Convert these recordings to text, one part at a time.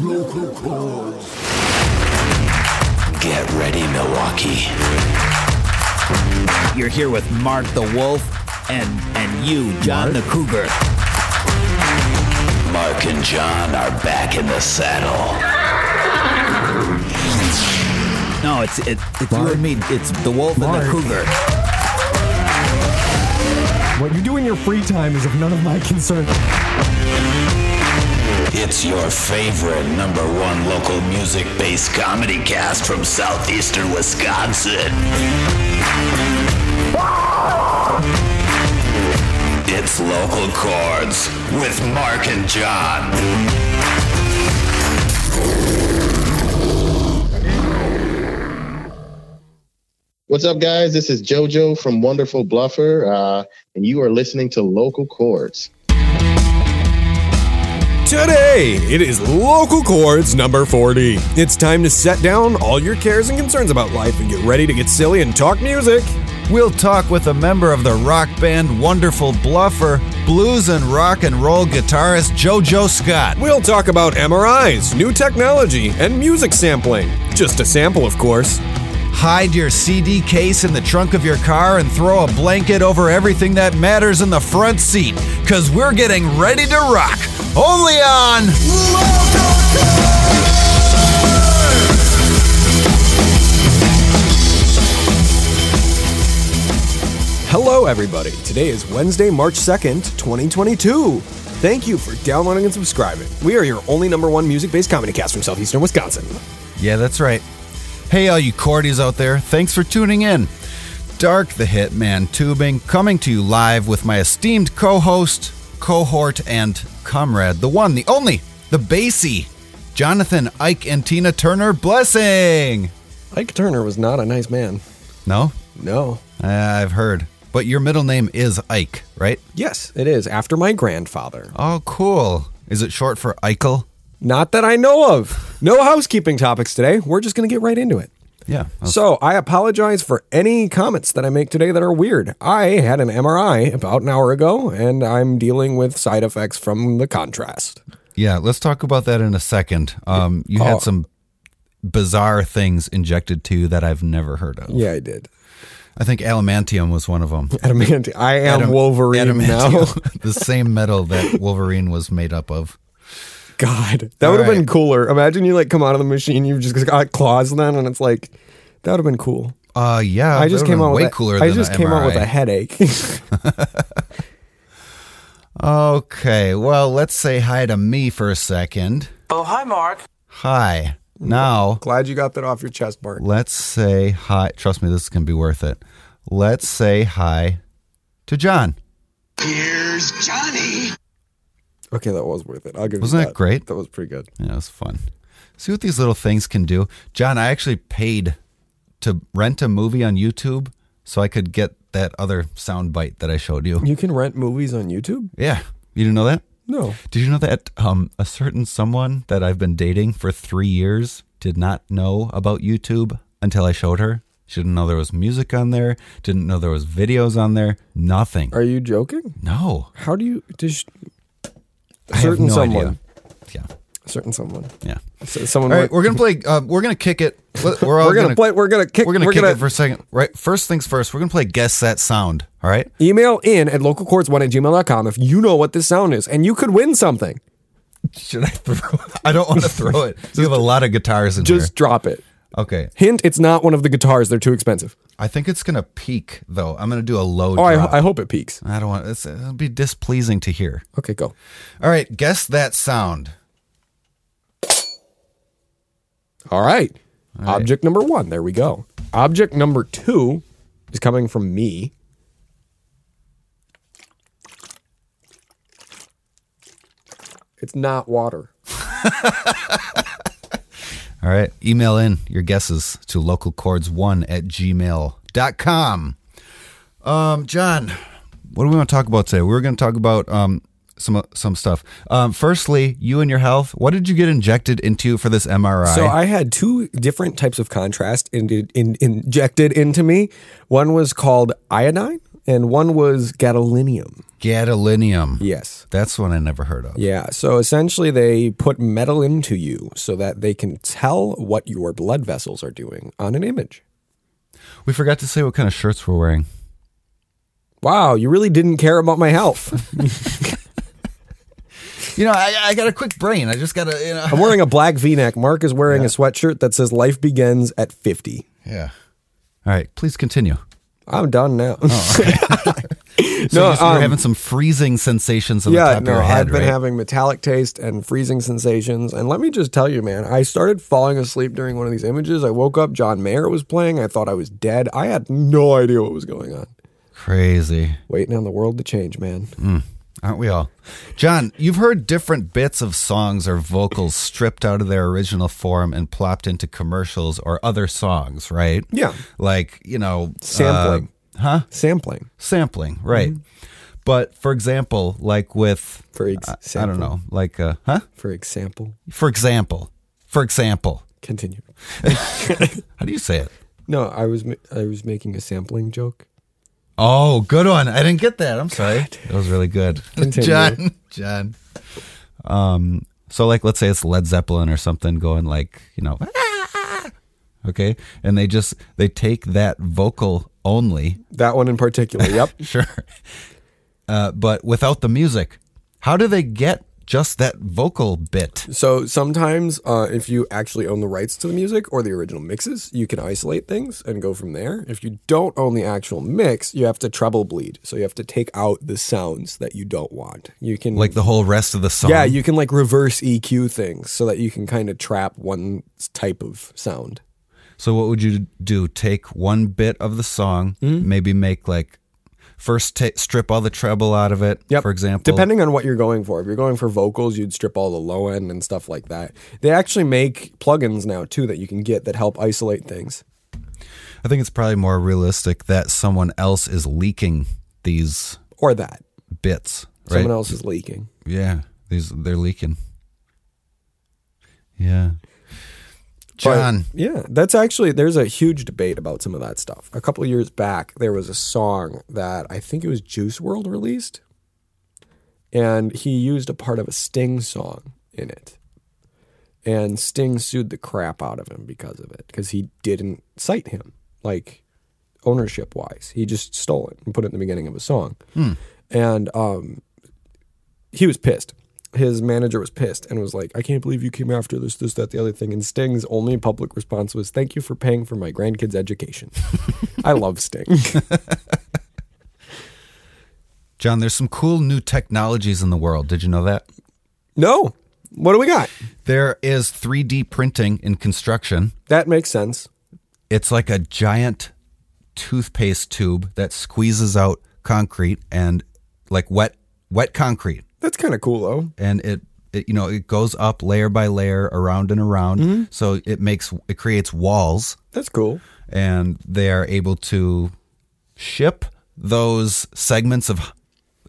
Local chords. Get ready, Milwaukee. You're here with Mark the Wolf and and you, John the Cougar. Mark and John are back in the saddle. No, it's it, it's you and me. It's the Wolf and the Cougar. What you do in your free time is of none of my concern. It's your favorite number one local music based comedy cast from southeastern Wisconsin. It's Local Chords with Mark and John. What's up, guys? This is JoJo from Wonderful Bluffer, uh, and you are listening to Local Chords. Today, it is Local Chords number 40. It's time to set down all your cares and concerns about life and get ready to get silly and talk music. We'll talk with a member of the rock band Wonderful Bluffer, blues and rock and roll guitarist JoJo Scott. We'll talk about MRIs, new technology, and music sampling. Just a sample, of course. Hide your CD case in the trunk of your car and throw a blanket over everything that matters in the front seat, because we're getting ready to rock. Only on. Hello, everybody. Today is Wednesday, March 2nd, 2022. Thank you for downloading and subscribing. We are your only number one music based comedy cast from southeastern Wisconsin. Yeah, that's right. Hey, all you Cordies out there, thanks for tuning in. Dark the Hitman Tubing, coming to you live with my esteemed co host, cohort, and comrade, the one, the only, the Basie, Jonathan Ike and Tina Turner Blessing. Ike Turner was not a nice man. No? No. Uh, I've heard. But your middle name is Ike, right? Yes, it is after my grandfather. Oh, cool. Is it short for Eichel? Not that I know of. No housekeeping topics today. We're just going to get right into it. Yeah. So, I apologize for any comments that I make today that are weird. I had an MRI about an hour ago, and I'm dealing with side effects from the contrast. Yeah, let's talk about that in a second. Um, you Oh. had some bizarre things injected to you that I've never heard of. Yeah, I did. I think adamantium was one of them. Adamant- I am Adam- Wolverine now. adamantium, the same metal that Wolverine was made up of. God, that would have been cooler. Imagine you like come out of the machine, you've just got claws then, and it's like that would have been cool. Uh, yeah, I just came out way with a- cooler. I just a came out with a headache. Okay, well, let's say hi to me for a second. Oh, hi, Mark. Hi. Now, Glad you got that off your chest, Bart. let's say hi. Trust me, this is gonna be worth it. Let's say hi to John. Here's Johnny. Okay, that was worth it. I'll give Wasn't you that that. great? That was pretty good. Yeah, it was fun. See what these little things can do. John, I actually paid to rent a movie on YouTube so I could get that other sound bite that I showed you. You can rent movies on YouTube? Yeah. You didn't know that? No. Did you know that um, a certain someone that I've been dating for three years did not know about YouTube until I showed her? She didn't know there was music on there, didn't know there was videos on there, nothing. Are you joking? No. How do you just I have certain no someone? idea. Yeah. certain someone. Yeah. So someone. All right, went- we're gonna play. Uh, we're gonna kick it. We're, all we're gonna, play. We're gonna kick. We're gonna kick it for a second. Right. First things first. We're gonna play guess that sound. All right. email in at localchords1 at gmail.com if you know what this sound is, and you could win something. Should I throw? I don't want to throw it. You have a lot of guitars in Just drop it. Okay. Hint: It's not one of the guitars. They're too expensive. I think it's gonna peak though. I'm gonna do a low. Oh, I. I hope it peaks. I don't want. It's, it'll be displeasing to hear. Okay, go. All right. Guess that sound. All right. Object number one. There we go. Object number two is coming from me. It's not water. All right. Email in your guesses to localchords1 at gmail.com. Um, John, what do we want to talk about today? We're going to talk about um, some some stuff. Um, firstly, you and your health. What did you get injected into for this MRI? So I had two different types of contrast in, in, injected into me. One was called iodine, and one was gadolinium. Gadolinium. Yes. That's one I never heard of. Yeah. So essentially, they put metal into you so that they can tell what your blood vessels are doing on an image. We forgot to say what kind of shirts we're wearing. Wow, you really didn't care about my health. You know, I, I got a quick brain. I just got to, you know. I'm wearing a black v neck. Mark is wearing a sweatshirt that says life begins at 50. Yeah. All right, please continue. I'm done now. So No, you, you're um, having some freezing sensations on yeah, top no, head, I've been right? having metallic taste and freezing sensations. And let me just tell you, man, I started falling asleep during one of these images. I woke up, John Mayer was playing. I thought I was dead. I had no idea what was going on. Crazy. Waiting on the world to change, man. Aren't we all? John, you've heard different bits of songs or vocals stripped out of their original form and plopped into commercials or other songs, right? Yeah. Like, you know, Sampling. uh, huh? Sampling. Sampling, right. But for example, like with, For I, ex- I don't know, like, uh, huh? For example. For example, for example, Continue. how do you say it? No, I was I was making a sampling joke. Oh, good one. I didn't get that. I'm sorry. That was really good. Continue. John, John. Um, so like let's say it's Led Zeppelin or something going like, you know, okay? And they just they take that vocal only, That one in particular. Yep. sure. Uh, but without the music. How do they get just that vocal bit? So sometimes, uh, if you actually own the rights to the music or the original mixes, you can isolate things and go from there. If you don't own the actual mix, you have to treble bleed. So you have to take out the sounds that you don't want. You can Like the whole rest of the song? yeah, you can like reverse EQ things so that you can kind of trap one type of sound. So what would you do? Take one bit of the song, Mm-hmm. maybe make like first ta- strip all the treble out of it, Yep. for example. Depending on what you're going for. If you're going for vocals, you'd strip all the low end and stuff like that. They actually make plugins now too that you can get that help isolate things. I think it's probably more realistic that someone else is leaking these Or that. bits, right? Someone else is leaking. Yeah, these they're leaking. Yeah. But, yeah, that's actually there's a huge debate about some of that stuff. A couple years back, there was a song that I think it was Juice WRLD released, and he used a part of a Sting song in it, and Sting sued the crap out of him because of it because he didn't cite him like ownership wise. He just stole it and put it in the beginning of a song, and um, he was pissed. His manager was pissed and was like, I can't believe you came after this, this, that, the other thing. And Sting's only public response was, Thank you for paying for my grandkids' education. I love Sting. John, there's some cool new technologies in the world. Did you know that? no. What do we got? There is 3D printing in construction. That makes sense. It's like a giant toothpaste tube that squeezes out concrete and like wet wet concrete That's kind of cool, though. and it, it you know it goes up layer by layer around and around so it makes it creates walls That's cool. and they are able to ship those segments of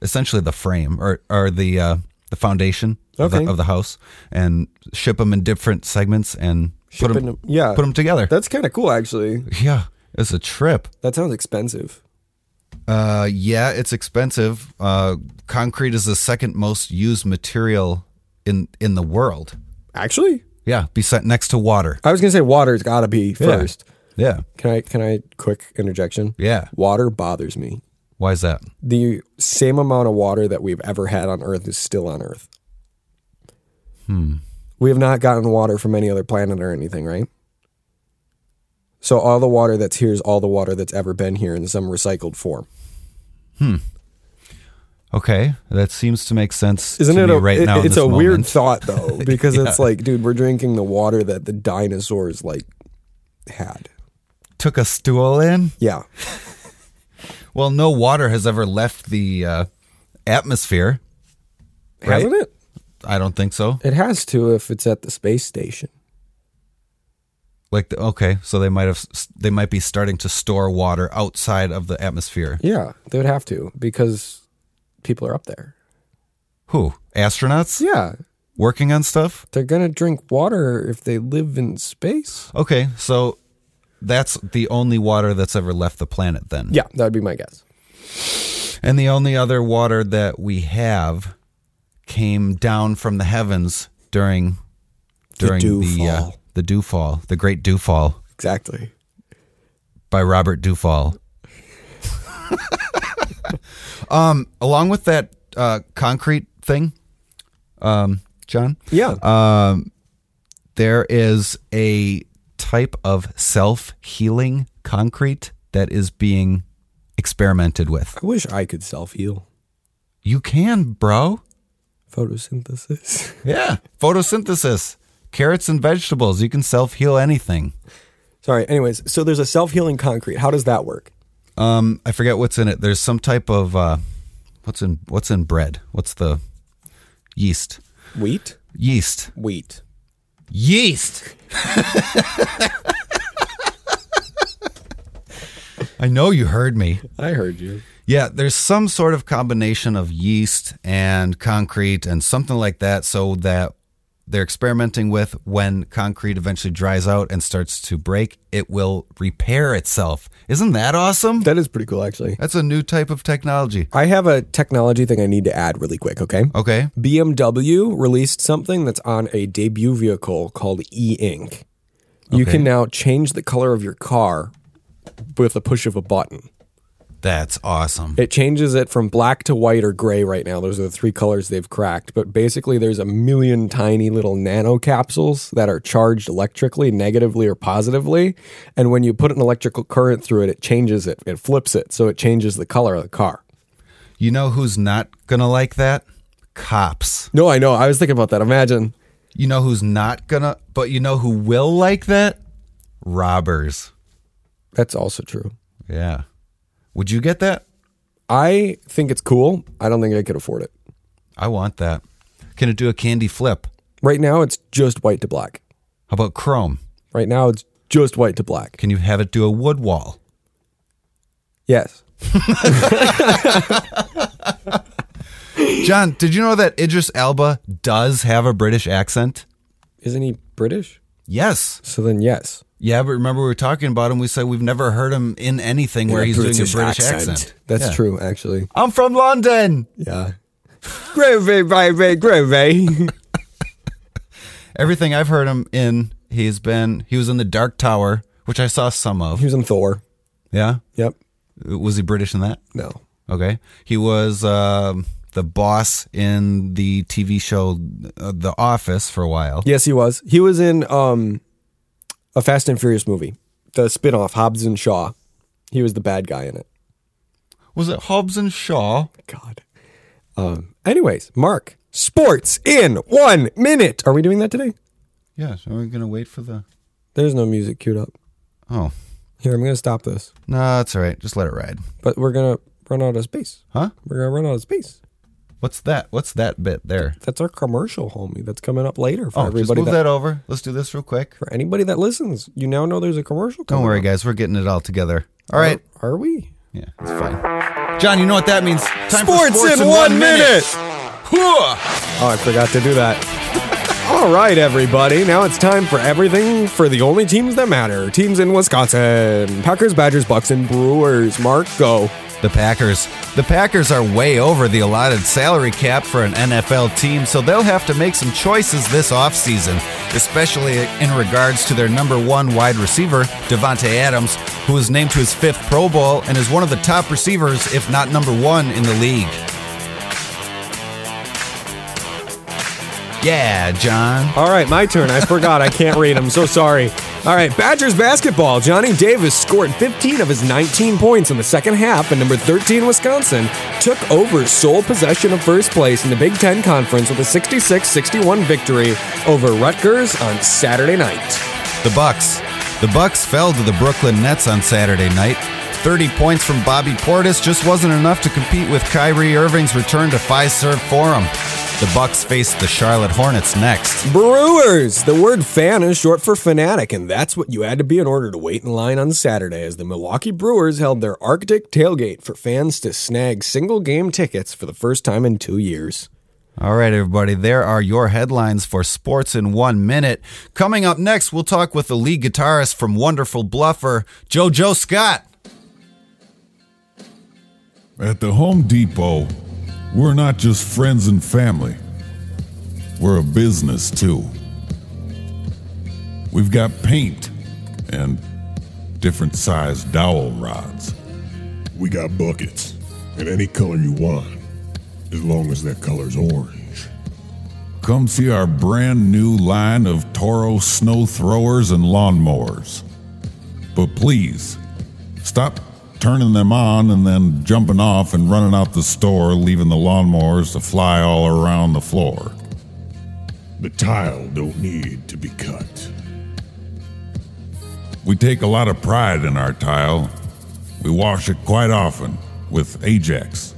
essentially the frame or or the uh, the foundation of, the, of the house and ship them in different segments and put them them- yeah. put them together. That's kind of cool, actually. yeah, it's a trip. That sounds expensive. Uh, yeah, it's expensive. Uh, concrete is the second most used material in in the world. Actually, Yeah, be beside next to water. I was gonna say water's got to be first. Yeah, Can I? Can I? Quick interjection. yeah. Water bothers me. Why is that? The same amount of water that we've ever had on Earth is still on Earth. Hmm. We have not gotten water from any other planet or anything, right? So all the water that's here is all the water that's ever been here in some recycled form. Hmm. Okay, that seems to make sense. Isn't to it me a right it- now? it's a weird thought though because it's like dude, we're drinking the water that the dinosaurs like had. Took a stool in. Yeah. Well, no water has ever left the uh, atmosphere. Right? Hasn't it? I don't think so. It has to if it's at the space station. Like, the, okay, so they might have they might be starting to store water outside of the atmosphere. Yeah, they would have to because people are up there. Who? Astronauts Yeah, working on stuff? they're gonna drink water if they live in space. Okay, so that's the only water that's ever left the planet then. Yeah, that would be my guess. And the only other water that we have came down from the heavens during during dew the uh, fall. The Dewfall, the great Dewfall. Exactly. by Robert Duvall. um, along with that uh, concrete thing, um, John, Yeah. Um, there is a type of self healing concrete that is being experimented with. I wish I could self heal. You can, bro. Photosynthesis. Yeah. Photosynthesis, carrots and vegetables. You can self heal anything. Sorry. Anyways, so there's a self healing concrete. How does that work? Um, I forget what's in it. There's some type of uh, what's in what's in bread. What's the yeast? Wheat. Yeast. Wheat. Yeast. I know you heard me. I heard you. Yeah, there's some sort of combination of yeast and concrete and something like that so that they're experimenting with when concrete eventually dries out and starts to break, it will repair itself. Isn't that awesome? That is pretty cool, actually. That's a new type of technology. I have a technology thing I need to add really quick. Okay. Okay. BMW released something that's on a debut vehicle called e ink. You Okay. can now change the color of your car with a push of a button. That's awesome. It changes it from black to white or gray right now. Those are the three colors they've cracked. But basically, there's a million tiny little nano capsules that are charged electrically, negatively or positively. And when you put an electrical current through it, it changes it. It flips it. So it changes the color of the car. You know who's not going to like that? Cops. No, I know. I was thinking about that. Imagine. You know who's not going to, but you know who will like that? Robbers. That's also true. Yeah. Would you get that? I think it's cool. I don't think I could afford it. I want that. Can it do a candy flip? Right now, it's just white to black. How about chrome? Right now, it's just white to black. Can you have it do a wood wall? Yes. John, did you know that Idris Elba does have a British accent? Isn't he British? Yes. So then, yes. Yeah, but remember we were talking about him. We said we've never heard him in anything where A he's doing a British accent. That's Yeah. true, actually. I'm from London. Yeah. gravy, baby, gravy. Everything I've heard him in, he's been. He was in the Dark Tower, which I saw some of. he was in Thor. Yeah, Yep. was he British in that? No. Okay, he was um, the boss in the TV show uh, The Office for a while. Yes, he was. He was in um, a Fast and Furious movie, the spin-off Hobbs and Shaw. He was the bad guy in it. Was it Hobbs and Shaw? God. Um, anyways, Mark, sports in one minute. Are we doing that today? Yes. So we're gonna wait for the. There's no music queued up. Oh Here, I'm going to stop this. no, that's all right. Just let it ride. But we're going to run out of space. Huh? We're going to run out of space. What's that? What's that bit there? That's our commercial, homie. That's coming up later for Oh, everybody move that, over. Let's do this real quick. for anybody that listens. You now know there's a commercial. Don't worry, up. guys. We're getting it all together. All right. Are, are we? Yeah, it's fine. John, you know what that means? Time for Sports, in, one, minute. Oh, I forgot to do that. All right, everybody. Now it's time for everything for the only teams that matter. Teams in Wisconsin: Packers, Badgers, Bucks, and Brewers. Mark, go. The Packers. The Packers are way over the allotted salary cap for an NFL team, so they'll have to make some choices this offseason, especially in regards to their number one wide receiver, Davante Adams, who was named to his fifth Pro Bowl and is one of the top receivers, if not number one, in the league. Yeah, John. All right, my turn. I forgot. I can't read. I'm so sorry. All right, Badgers basketball. Johnny Davis scored 15 of his 19 points in the second half, and number 13 Wisconsin took over sole possession of first place in the Big Ten Conference with a 66-61 victory over Rutgers on Saturday night. The Bucks. The Bucks fell to the Brooklyn Nets on Saturday night. 30 points from Bobby Portis just wasn't enough to compete with Kyrie Irving's return to Fiserv Forum. The Bucks face the Charlotte Hornets next. Brewers. The word fan is short for fanatic, and that's what you had to be in order to wait in line on Saturday as the Milwaukee Brewers held their Arctic tailgate for fans to snag single game tickets for the first time in two years. All right, everybody, there are your headlines for Sports in One Minute. Coming up next, we'll talk with the lead guitarist from Wonderful Bluffer, JoJo Scott. At the Home Depot, we're not just friends and family. We're a business too. We've got paint and different sized dowel rods. We got buckets in any color you want, as long as that color's orange. Come see our brand new line of Toro snow throwers and lawnmowers. But please, stop turning them on and then jumping off and running out the store, leaving the lawnmowers to fly all around the floor. The tile don't need to be cut. We take a lot of pride in our tile. We wash it quite often with Ajax.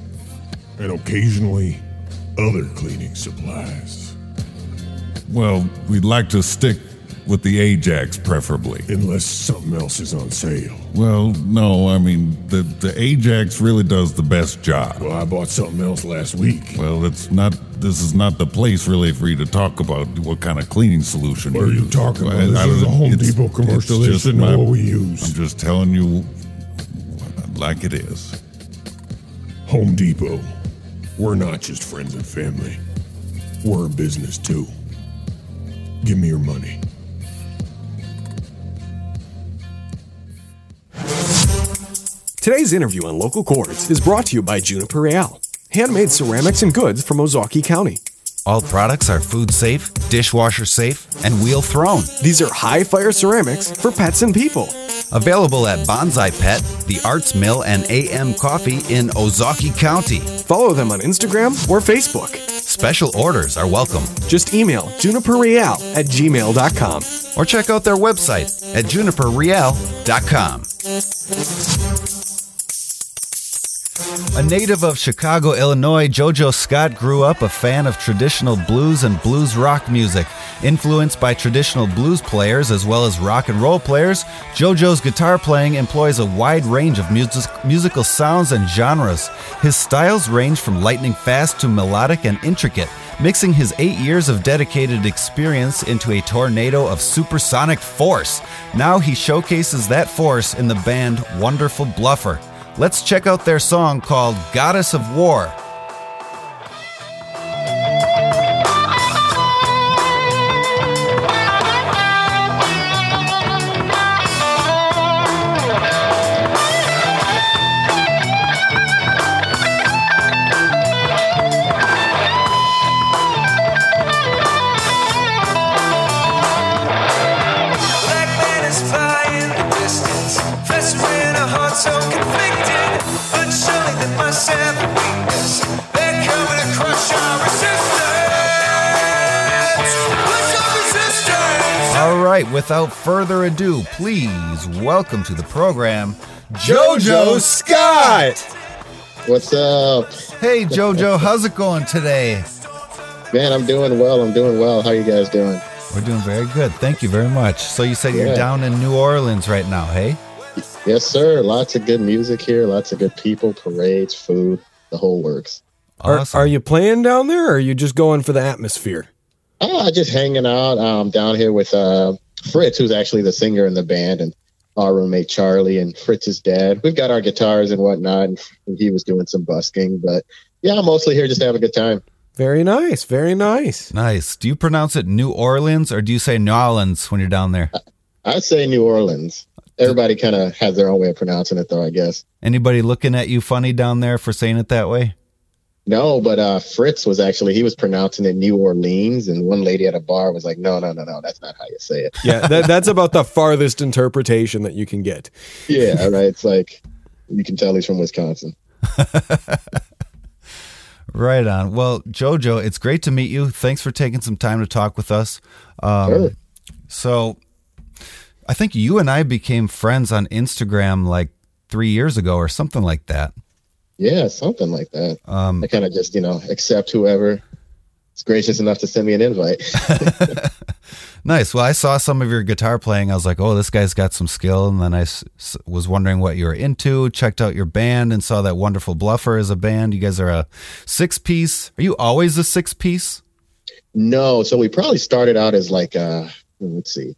And occasionally, other cleaning supplies. Well, we'd like to stick with the Ajax preferably. Unless something else is on sale. Well, no, I mean, the, the Ajax really does the best job. Well, I bought something else last week. Well, it's not, this is not the place really for you to talk about what kind of cleaning solution What are you talking about? I- This I is a Home Depot commercial. They just my- what we use. I'm just telling you like it is. Home Depot. We're not just friends and family. We're a business too. Give me your money. Today's interview on Local Chords is brought to you by Juniper Real, handmade ceramics and goods from Ozaukee County. All products are food safe, dishwasher safe, and wheel thrown. These are high fire ceramics for pets and people. Available at Bonsai Pet, The Arts Mill, and AM Coffee in Ozaukee County. Follow them on Instagram or Facebook. Special orders are welcome. Just email juniperreal at gmail.com. Or check out their website at juniperreal.com. A native of Chicago, Illinois, JoJo Scott grew up a fan of traditional blues and blues rock music. Influenced by traditional blues players as well as rock and roll players, JoJo's guitar playing employs a wide range of music- musical sounds and genres. His styles range from lightning fast to melodic and intricate, mixing his eight years of dedicated experience into a tornado of supersonic force. Now he showcases that force in the band Wonderful Bluffer. Let's check out their song called Goddess of War. Without further ado, please welcome to the program JoJo Scott. What's up? Hey JoJo, how's it going today? Man, I'm doing well. I'm doing well. How you guys doing? We're doing very good. Thank you very much. So you said you're down in New Orleans right now, hey? Yes, sir. Lots of good music here. Lots of good people, parades, food, the whole works. Are, Awesome. are you playing down there or are you just going for the atmosphere? Ah, just hanging out um, down here with uh, Fritz, who's actually the singer in the band, and our roommate Charlie and Fritz's dad. We've got our guitars and whatnot, and he was doing some busking. But yeah, I'm mostly here just to have a good time. Very nice. Very nice. Nice. Do you pronounce it New Orleans or do you say New Orleans when you're down there? I'd say New Orleans. Everybody kind of has their own way of pronouncing it, though, I guess. Anybody looking at you funny down there for saying it that way? No, but uh, Fritz was actually, he was pronouncing it New Orleans, and one lady at a bar was like, no, no, no, no, that's not how you say it. Yeah, that, that's about the farthest interpretation that you can get. yeah, right. It's like, you can tell he's from Wisconsin. Right on. Well, Jojo, it's great to meet you. Thanks for taking some time to talk with us. Um, Sure. So, I think you and I became friends on Instagram like three years ago or something like that. Yeah, something like that. Um, I kind of just, you know, accept whoever is gracious enough to send me an invite. Nice. Well, I saw some of your guitar playing. I was like, oh, this guy's got some skill. And then I s- s- was wondering what you were into, checked out your band, and saw that Wonderful Bluffer is a band. You guys are a six piece. Are you always a six piece? no, so we probably started out as like, uh, let's see,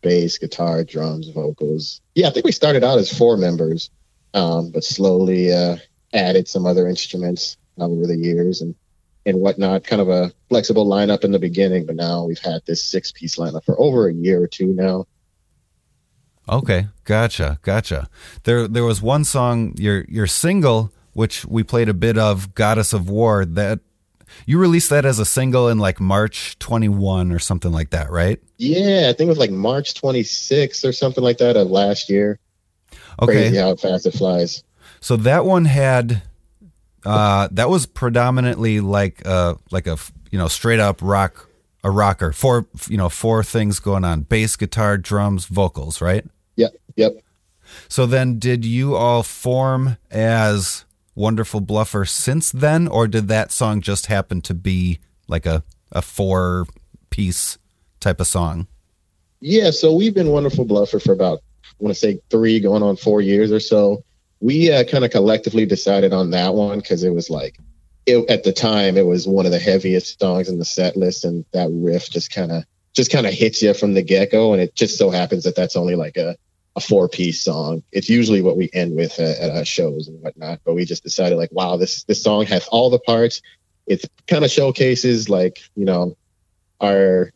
bass, guitar, drums, vocals. Yeah, I think we started out as four members, um, but slowly uh, added some other instruments um, over the years and and whatnot. Kind of a flexible lineup in the beginning, but now we've had this six piece lineup for over a year or two now. Okay, gotcha, gotcha. There, there was one song, your your single, which we played a bit of, "Goddess of War." That you released that as a single in like March 21 or something like that, right? Yeah, I think it was like March 26th or something like that of last year. Okay, Crazy how fast it flies. So that one had, uh, that was predominantly like a, like a you know straight up rock, a rocker. Four you know four things going on: bass, guitar, drums, vocals, right? Yep, yep. So then, did you all form as Wonderful Bluffer since then, or did that song just happen to be like a, a four piece type of song? Yeah, so we've been Wonderful Bluffer for about, I want to say three, going on four years or so. We uh, kind of collectively decided on that one because it was like, it, at the time, it was one of the heaviest songs in the set list, and that riff just kind of just kind of hits you from the get go. And it just so happens that that's only like a a four piece song. It's usually what we end with at, at our shows and whatnot. But we just decided like, wow, this this song has all the parts. It kind of showcases like you know our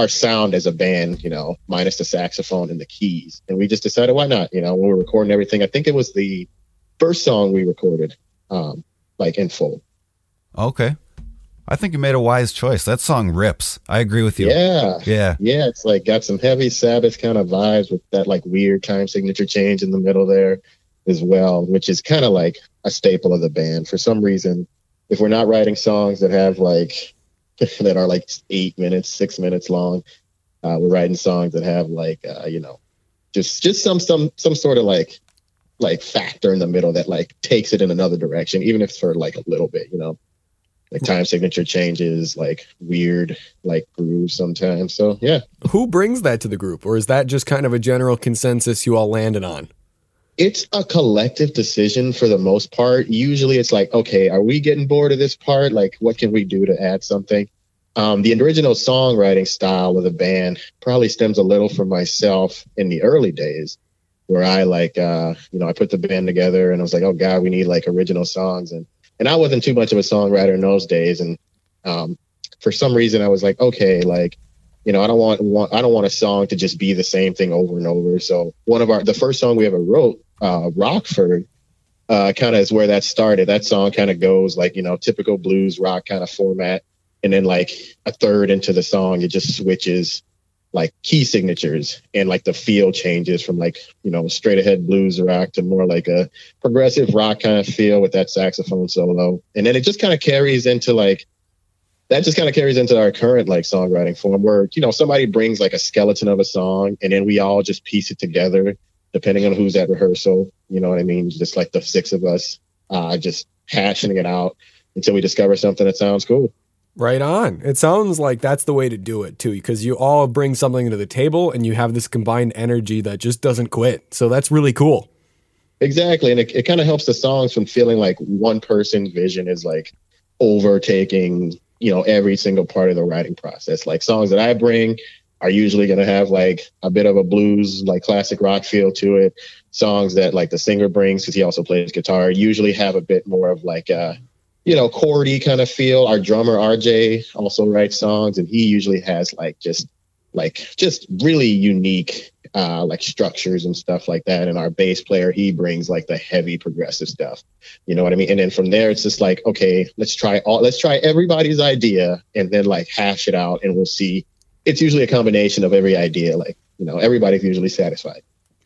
our sound as a band, you know, minus the saxophone and the keys. And we just decided why not? You know, when we were recording everything, I think it was the first song we recorded, um, like in full. Okay. I think you made a wise choice. That song rips. I agree with you. Yeah. Yeah. Yeah, it's like got some heavy Sabbath kind of vibes with that like weird time signature change in the middle there as well, which is kind of like a staple of the band. For some reason, if we're not writing songs that have like that are like eight minutes, six minutes long, uh, we're writing songs that have like uh, you know, just just some some some sort of like like factor in the middle that like takes it in another direction, even if it's for like a little bit, you know. Like time signature changes, like weird, like grooves sometimes. So yeah, Who brings that to the group, or is that just kind of a general consensus you all landed on? It's a collective decision for the most part. Usually it's like, okay, are we getting bored of this part? Like, what can we do to add something? Um, the original songwriting style of the band probably stems a little from myself in the early days where I like, uh, you know, I put the band together and I was like, oh God, we need like original songs. And, and I wasn't too much of a songwriter in those days. And, um, for some reason I was like, okay, like, you know, I don't want, want I don't want a song to just be the same thing over and over. So one of our the first song we ever wrote, uh, Rockford, uh, kind of is where that started. That song kind of goes like you know typical blues rock kind of format, and then like a third into the song, it just switches like key signatures and like the feel changes from like you know straight ahead blues rock to more like a progressive rock kind of feel with that saxophone solo, and then it just kind of carries into like that just kind of carries into our current like songwriting form where you know somebody brings like a skeleton of a song and then we all just piece it together depending on who's at rehearsal you know what i mean just like the six of us uh just hashing it out until we discover something that sounds cool Right on. It sounds like that's the way to do it too, because you all bring something to the table and you have this combined energy that just doesn't quit. So that's really cool. exactly and it, it kind of helps the songs from feeling like one person's vision is like overtaking you know every single part of the writing process like songs that i bring are usually going to have like a bit of a blues like classic rock feel to it. Songs that like the singer brings because he also plays guitar usually have a bit more of like a you know chordy kind of feel. Our drummer rj also writes songs and he usually has like just like just really unique uh like structures and stuff like that. And our bass player he brings like the heavy progressive stuff. You know what i mean? And then from there it's just like okay let's try all let's try everybody's idea and then like hash it out and we'll see it's usually a combination of every idea like you know everybody's usually satisfied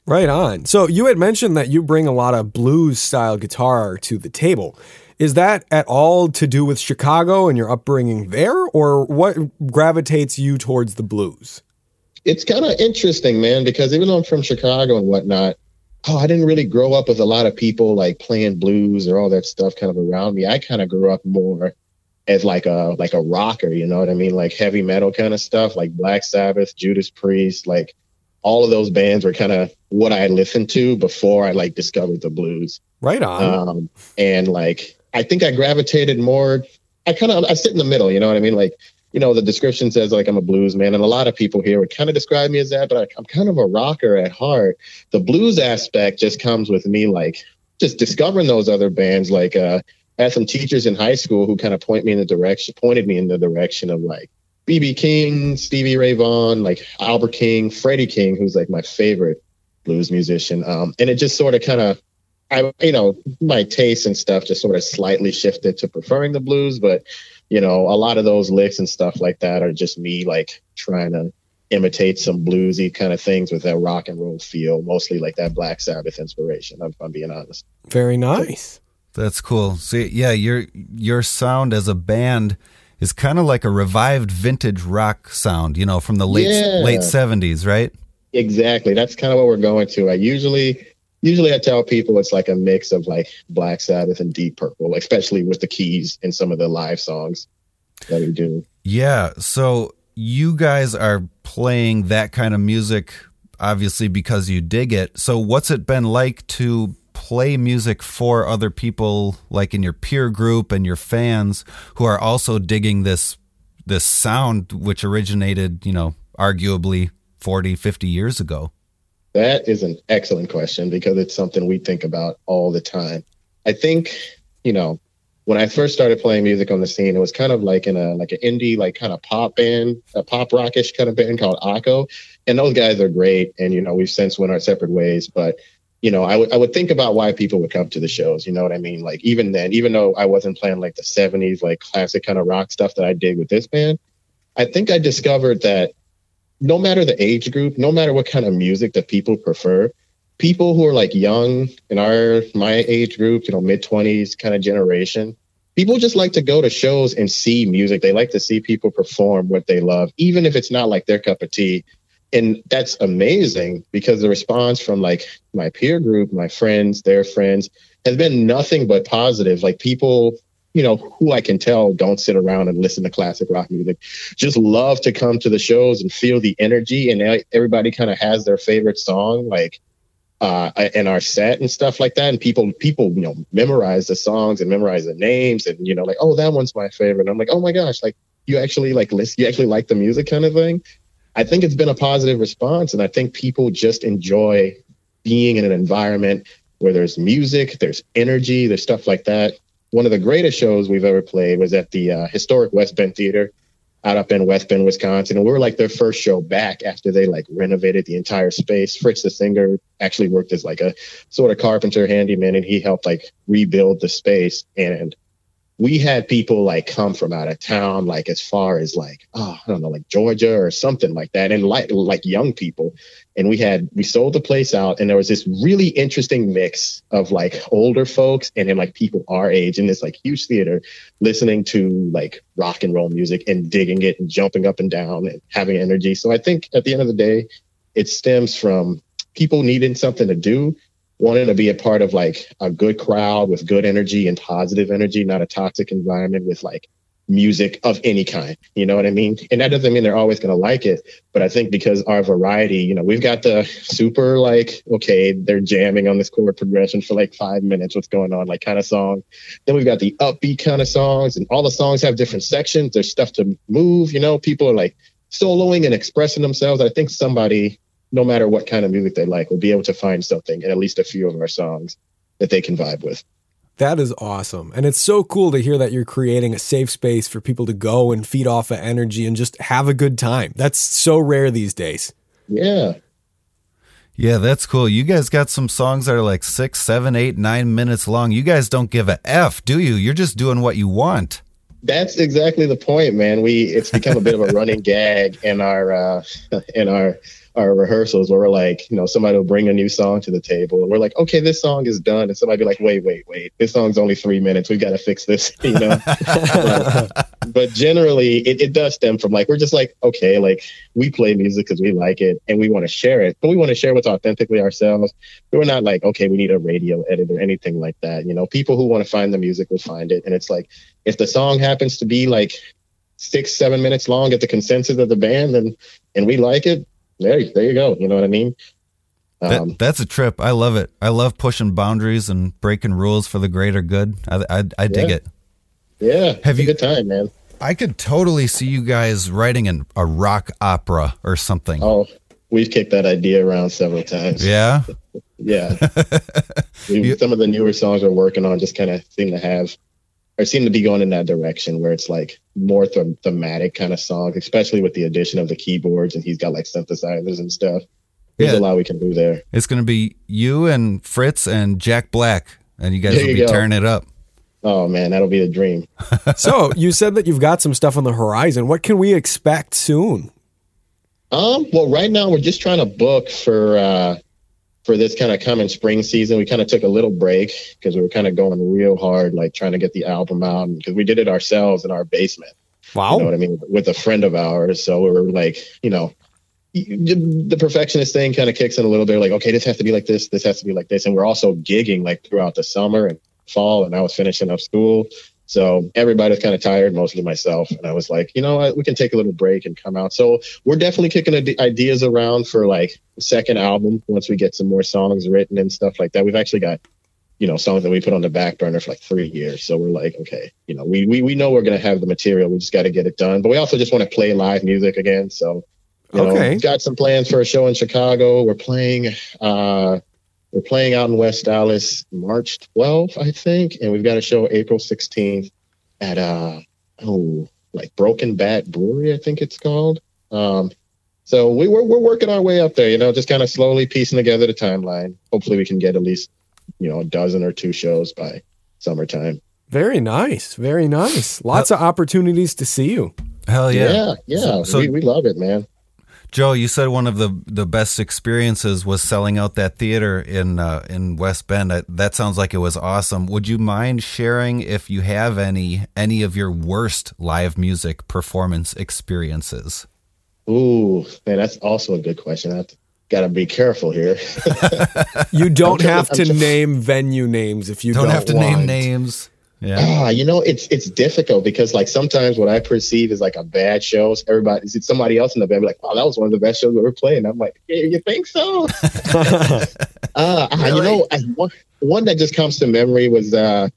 Right on. So you had mentioned that you bring a lot of blues style guitar to the table. Is that at all to do with Chicago and your upbringing there, or what gravitates you towards the blues? it's kind of interesting, man, because even though I'm from Chicago and whatnot, oh, I didn't really grow up with a lot of people like playing blues or all that stuff kind of around me. I kind of grew up more as like a like a rocker, you know what I mean? Like heavy metal kind of stuff, like Black Sabbath, Judas Priest, like all of those bands were kind of what I listened to before I like discovered the blues. Right on. Um, and like I think I gravitated more. I kind of I sit in the middle, you know what I mean? Like you know the description says like I'm a blues man, and a lot of people here would kind of describe me as that, but I, I'm kind of a rocker at heart. The blues aspect just comes with me like just discovering those other bands. Like uh, had some teachers in high school who kind of point me in the direction, pointed me in the direction of like BB King, Stevie Ray Vaughan, like Albert King, Freddie King, who's like my favorite blues musician. Um, and it just sort of kind of, I you know, my taste and stuff just sort of slightly shifted to preferring the blues, but you know, a lot of those licks and stuff like that are just me like trying to imitate some bluesy kind of things with that rock and roll feel, mostly like that Black Sabbath inspiration. If I'm being honest. Very nice. That's cool. See, yeah, your your sound as a band is kind of like a revived vintage rock sound, you know, from the late Yeah. late seventies, right? Exactly. That's kind of what we're going to. I usually usually I tell people it's like a mix of like Black Sabbath and Deep Purple, especially with the keys in some of the live songs that we do. Yeah. So you guys are playing that kind of music, obviously because you dig it. So what's it been like to play music for other people, like in your peer group and your fans, who are also digging this this sound, which originated, you know, arguably 40, 50 years ago? That is an excellent question because it's something we think about all the time. I think, you know, when I first started playing music on the scene, it was kind of like in a like an indie, like kind of pop band, a pop rockish kind of band called Akko. And those guys are great. And you know, we've since went our separate ways. But you know, I would I would think about why people would come to the shows. You know what I mean? Like even then, even though I wasn't playing like the '70s, like classic kind of rock stuff that I did with this band, I think I discovered that no matter the age group, no matter what kind of music that people prefer, people who are like young in our my age group, you know, mid twenties kind of generation, people just like to go to shows and see music. They like to see people perform what they love, even if it's not like their cup of tea. And that's amazing because the response from like my peer group, my friends, their friends, has been nothing but positive. Like people, you know, who I can tell don't sit around and listen to classic rock music, just love to come to the shows and feel the energy. And everybody kind of has their favorite song, like uh, in our set and stuff like that. And people, people, you know, memorize the songs and memorize the names, and you know, like, oh, that one's my favorite. And I'm like, oh my gosh, like you actually like listen, you actually like the music, kind of thing. I think it's been a positive response, and I think people just enjoy being in an environment where there's music, there's energy, there's stuff like that. One of the greatest shows we've ever played was at the uh, historic West Bend Theater out up in West Bend, Wisconsin. And we were like their first show back after they like renovated the entire space. Fritz, the singer, actually worked as like a sort of carpenter handyman and he helped like rebuild the space. And we had people like come from out of town, like as far as like, oh, I don't know, like Georgia or something like that. And like, like young people. And we had, we sold the place out and there was this really interesting mix of like older folks and then like people our age in this like huge theater listening to like rock and roll music and digging it and jumping up and down and having energy. So I think at the end of the day, it stems from people needing something to do wanting to be a part of like a good crowd with good energy and positive energy, not a toxic environment with like music of any kind. You know what I mean? And that doesn't mean they're always going to like it, but I think because our variety, you know, we've got the super like, okay, they're jamming on this chord progression for like five minutes. What's going on? Like kind of song. Then we've got the upbeat kind of songs, and all the songs have different sections. There's stuff to move. You know, people are like soloing and expressing themselves. I think somebody no matter what kind of music they like, will be able to find something in at least a few of our songs that they can vibe with. That is awesome. And it's so cool to hear that you're creating a safe space for people to go and feed off of energy and just have a good time. That's so rare these days. Yeah. Yeah, that's cool. You guys got some songs that are like six, seven, eight, nine minutes long. You guys don't give a F, do you? You're just doing what you want. That's exactly the point, man. We it's become a bit of a running gag in our uh in our our rehearsals where we're like, you know, somebody will bring a new song to the table and we're like, okay, this song is done. And somebody be like, wait, wait, wait, this song's only three minutes. We've got to fix this, you know? but, but generally it, it does stem from like, we're just like, okay, like we play music because we like it and we want to share it, but we want to share what's authentically ourselves. We're not like, okay, we need a radio edit or anything like that. You know, people who want to find the music will find it. And it's like, if the song happens to be like six, seven minutes long at the consensus of the band and, and we like it, there, there you go. You know what I mean? Um, That, that's a trip. I love it. I love pushing boundaries and breaking rules for the greater good. I, I, I dig Yeah. it. yeah, Have you- a good time, man. I could totally see you guys writing an, a rock opera or something. Oh, we've kicked that idea around several times. Yeah. Yeah. We- some of the newer songs we're working on just kind of seem to have or seem to be going in that direction where it's like more them- thematic kind of songs, especially with the addition of the keyboards and he's got like synthesizers and stuff. There's Yeah. a lot we can do there. It's going to be you and Fritz and Jack Black, and you guys There will you be go. tearing it up. Oh man, that'll be a dream. so you said that you've got some stuff on the horizon. What can we expect soon? Um, well, right now we're just trying to book for uh for this kind of coming spring season. We kind of took a little break because we were kind of going real hard, like trying to get the album out because we did it ourselves in our basement. Wow. You know what I mean? With a friend of ours. So we were like, you know, the perfectionist thing kind of kicks in a little bit. Like, okay, this has to be like this. This has to be like this. And we're also gigging like throughout the summer and fall. And I was finishing up school. So everybody's kind of tired, mostly myself. And I was like, you know what? We can take a little break and come out. So we're definitely kicking ide- ideas around for like the second album once we get some more songs written and stuff like that. We've actually got you know, songs that we put on the back burner for like three years. So we're like, okay, you know, we we, we know we're gonna have the material. We just got to get it done. But we also just want to play live music again. So, you know, Okay. we've got some plans for a show in Chicago. We're playing uh we're playing out in West Allis March 12th, I think, and we've got a show April 16th at uh oh like Broken Bat Brewery, I think it's called. Um so we, we're we're working our way up there, you know, just kind of slowly piecing together the timeline. Hopefully, we can get at least you know a dozen or two shows by summertime. Very nice. Very nice. Lots of opportunities to see you. Hell yeah. yeah, yeah. So- so- we, we love it, man. Joe, you said one of the, the best experiences was selling out that theater in uh, in West Bend. That, that sounds like it was awesome. Would you mind sharing if you have any any of your worst live music performance experiences? Ooh, man, that's also a good question. I got to be careful here. You don't trying- have I'm to trying- name venue names if you Don't, don't, have to want. name names. Yeah. Ah, you know, it's it's difficult because like sometimes what I perceive is like a bad show. Everybody, is it's somebody else in the band be like, "Wow, that was one of the best shows we ever played." And I'm like, yeah, "You think so?" uh, ah, you know, I, one, one that just comes to memory was uh,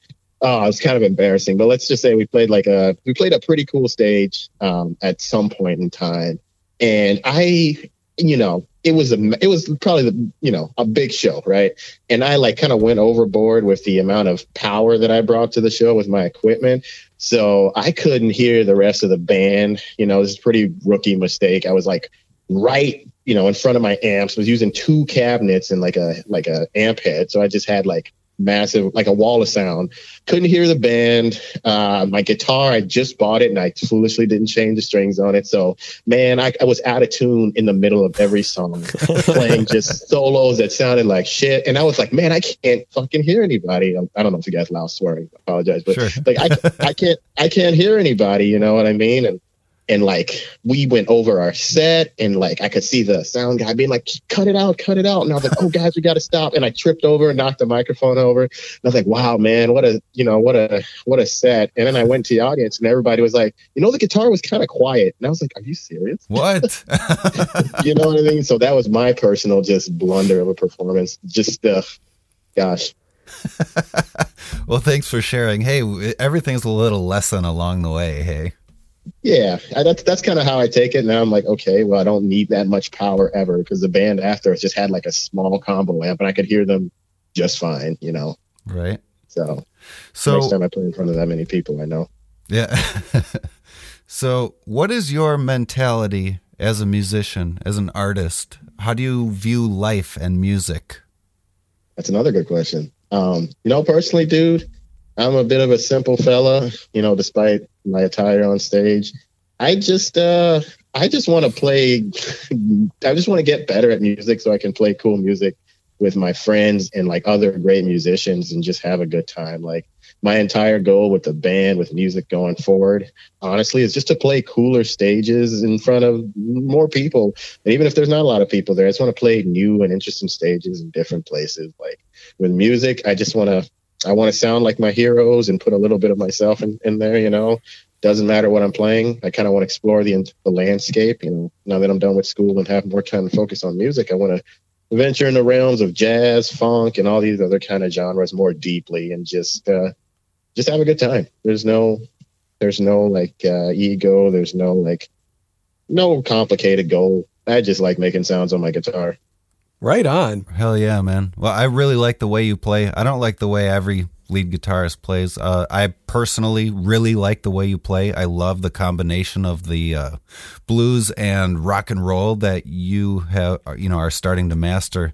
oh, it's kind of embarrassing, but let's just say we played like a we played a pretty cool stage um, at some point in time, and I, you know, it was a it was probably the you know a big show, right? And I like kind of went overboard with the amount of power that I brought to the show with my equipment. So I couldn't hear the rest of the band. You know, this is pretty rookie mistake. I was like right, you know, in front of my amps, was using two cabinets and like a like a amp head. So I just had like massive like a wall of sound. Couldn't hear the band. Uh my guitar, I just bought it and I foolishly didn't change the strings on it. So man, I, I was out of tune in the middle of every song, playing just solos that sounded like shit. And I was like, man, I can't fucking hear anybody. I don't know if you guys allow swearing. I apologize, but Sure. like I, I can't, I can't hear anybody. You know what I mean? And and like we went over our set, and like I could see the sound guy being like, "Cut it out, cut it out." And I was like, "Oh, guys, we got to stop." And I tripped over and knocked the microphone over. And I was like, "Wow, man, what a you know what a what a set." And then I went to the audience, and everybody was like, "You know, the guitar was kind of quiet." And I was like, "Are you serious?" What? you know what I mean? So that was my personal just blunder of a performance. Just uh, gosh. well, thanks for sharing. Hey, everything's a little lesson along the way. Hey. Yeah, I, that's that's kind of how I take it. Now I'm like, okay, well, I don't need that much power ever because the band after us just had like a small combo amp, and I could hear them just fine, you know. Right. So, So next time I play in front of that many people, I know. Yeah. so, what is your mentality as a musician, as an artist? How do you view life and music? That's another good question. Um, you know, personally, dude, I'm a bit of a simple fella. You know, despite my attire on stage, I just uh, I just want to play. I just want to get better at music so I can play cool music with my friends and like other great musicians and just have a good time. Like my entire goal with the band, with music going forward, honestly, is just to play cooler stages in front of more people. And even if there's not a lot of people there, I just want to play new and interesting stages in different places. Like with music, I just want to, I want to sound like my heroes and put a little bit of myself in, in there, you know. Doesn't matter what I'm playing. I kind of want to explore the the landscape. You know, now that I'm done with school and have more time to focus on music, I want to venture in the realms of jazz, funk, and all these other kind of genres more deeply, and just uh, just have a good time. There's no there's no like uh, ego. There's no like no complicated goal. I just like making sounds on my guitar. Right on. Hell yeah, man. Well, I really like the way you play. I don't like the way every lead guitarist plays. Uh, I personally really like the way you play. I love the combination of the uh, blues and rock and roll that you have, you know, are starting to master.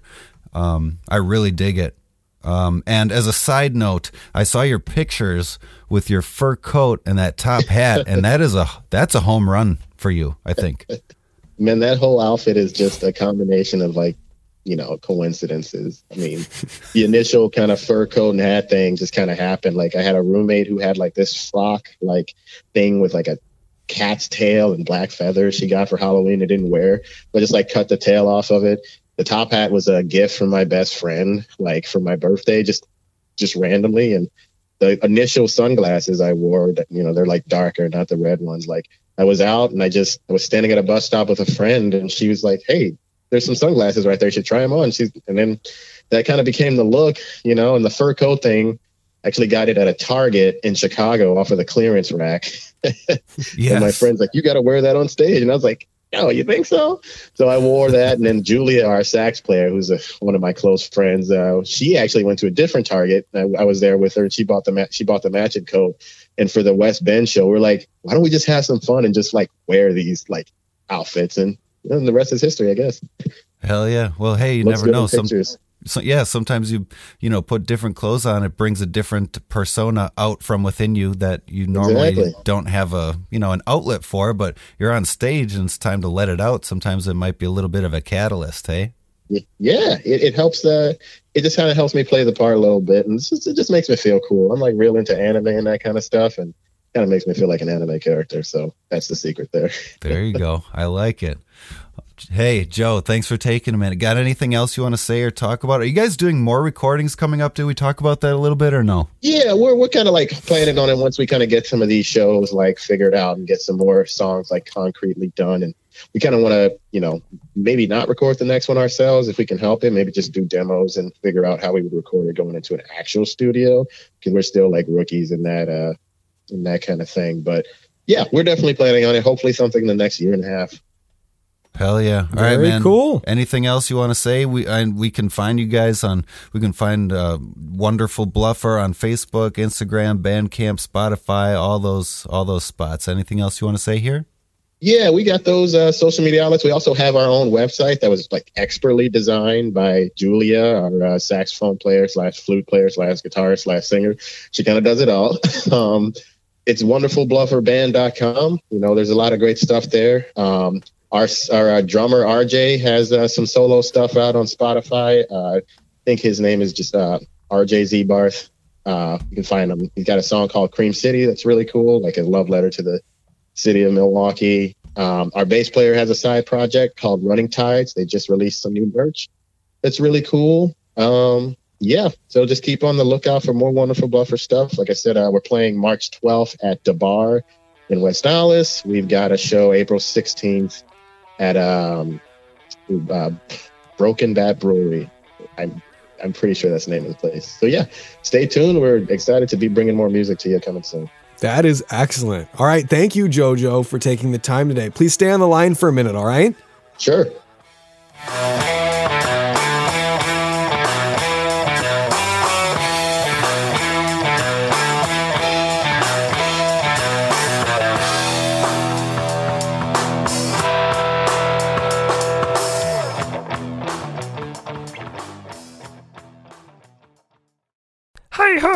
Um, I really dig it. Um, and as a side note, I saw your pictures with your fur coat and that top hat, and that is a that's a home run for you. I think. Man, that whole outfit is just a combination of like, you know, coincidences. I mean, the initial kind of fur coat and hat thing just kind of happened. Like I had a roommate who had like this frock like thing with like a cat's tail and black feathers she got for Halloween and didn't wear, but just like cut the tail off of it. The top hat was a gift from my best friend, like for my birthday, just just randomly. And the initial sunglasses I wore, you know, they're like darker, not the red ones. Like I was out and I just I was standing at a bus stop with a friend, and she was like, "Hey, there's some sunglasses right there. You should try them on." She's and then that kind of became the look, you know. And the fur coat thing, actually got it at a Target in Chicago off of the clearance rack. And my friend's like, "You got to wear that on stage," and I was like. Oh, you think so? So I wore that, and then Julia, our sax player, who's a, one of my close friends, uh, she actually went to a different Target. I, I was there with her, and she bought the ma- she bought the matching coat. And for the West Bend show, we're like, why don't we just have some fun and just like wear these like outfits, and, and the rest is history, I guess. Hell yeah. Well, hey, you Looks never know. Some, so, yeah, sometimes you you know put different clothes on. It brings a different persona out from within you that you normally Exactly. don't have a you know an outlet for. But you're on stage and it's time to let it out. Sometimes it might be a little bit of a catalyst. Hey. Yeah, it, it helps. Uh, it just kind of helps me play the part a little bit, and just, it just makes me feel cool. I'm like real into anime and that kind of stuff, and kind of makes me feel like an anime character. So that's the secret there. There you go. I like it. Hey, Joe, thanks for taking a minute. Got anything else you want to say or talk about? Are you guys doing more recordings coming up? Do we talk about that a little bit or no? Yeah, we're we're kind of like planning on it once we kind of get some of these shows like figured out and get some more songs like concretely done, and we kind of want to, you know, maybe not record the next one ourselves if we can help it. Maybe just do demos and figure out how we would record it going into an actual studio because we're still like rookies in that uh in that kind of thing. But yeah, we're definitely planning on it. Hopefully, something in the next year and a half. Hell yeah! All right, Very man. cool. Anything else you want to say? We and we can find you guys on. We can find uh, wonderful bluffer on Facebook, Instagram, Bandcamp, Spotify, all those all those spots. Anything else you want to say here? Yeah, we got those uh, social media outlets. We also have our own website that was like expertly designed by Julia, our uh, saxophone player slash flute player slash guitarist slash singer. She kind of does it all. um, it's wonderfulblufferband.com. You know, there's a lot of great stuff there. Um, our our uh, drummer RJ has uh, some solo stuff out on Spotify. Uh, I think his name is just uh, RJ Zbarth. Uh, you can find him. He's got a song called Cream City that's really cool, like a love letter to the city of Milwaukee. Um, our bass player has a side project called Running Tides. They just released some new merch. That's really cool. Um, yeah, so just keep on the lookout for more wonderful Bluffer stuff. Like I said, uh, we're playing March 12th at the Bar in West Allis. We've got a show April 16th at um, uh, Broken Bat Brewery. I'm I'm pretty sure that's the name of the place. So yeah, stay tuned. We're excited to be bringing more music to you coming soon. That is excellent. All right. Thank you, JoJo, for taking the time today. Please stay on the line for a minute. All right. Sure.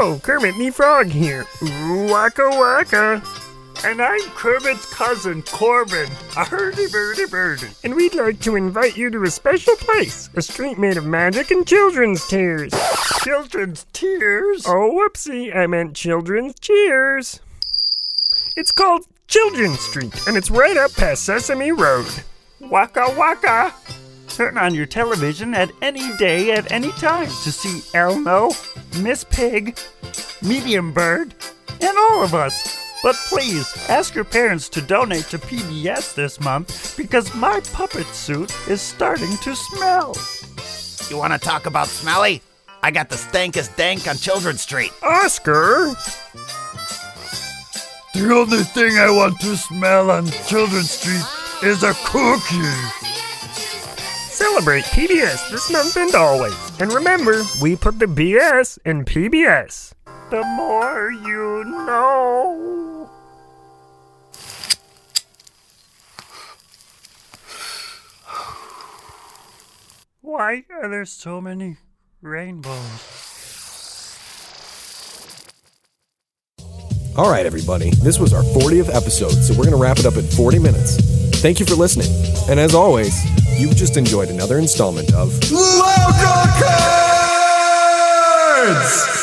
Hi Kermit me Frog here. Ooh, waka waka. And I'm Kermit's cousin, Corbin, a hurdy-burdy birdie. And we'd like to invite you to a special place, a street made of magic and children's tears. Children's tears? Oh, whoopsie, I meant children's cheers. It's called Children's Street, and it's right up past Sesame Road. Waka waka. Turn on your television at any day at any time to see Elmo, Miss Pig, Medium Bird, and all of us. But please ask your parents to donate to PBS this month because my puppet suit is starting to smell. You want to talk about smelly? I got the stankest dank on Children's Street. Oscar? The only thing I want to smell on Children's Street is a cookie. Celebrate PBS this month and always. And remember, we put the BS in PBS. The more you know. Why are there so many rainbows? All right, everybody. This was our 40th episode, so we're going to wrap it up in 40 minutes. Thank you for listening. And as always, you've just enjoyed another installment of Local Chords!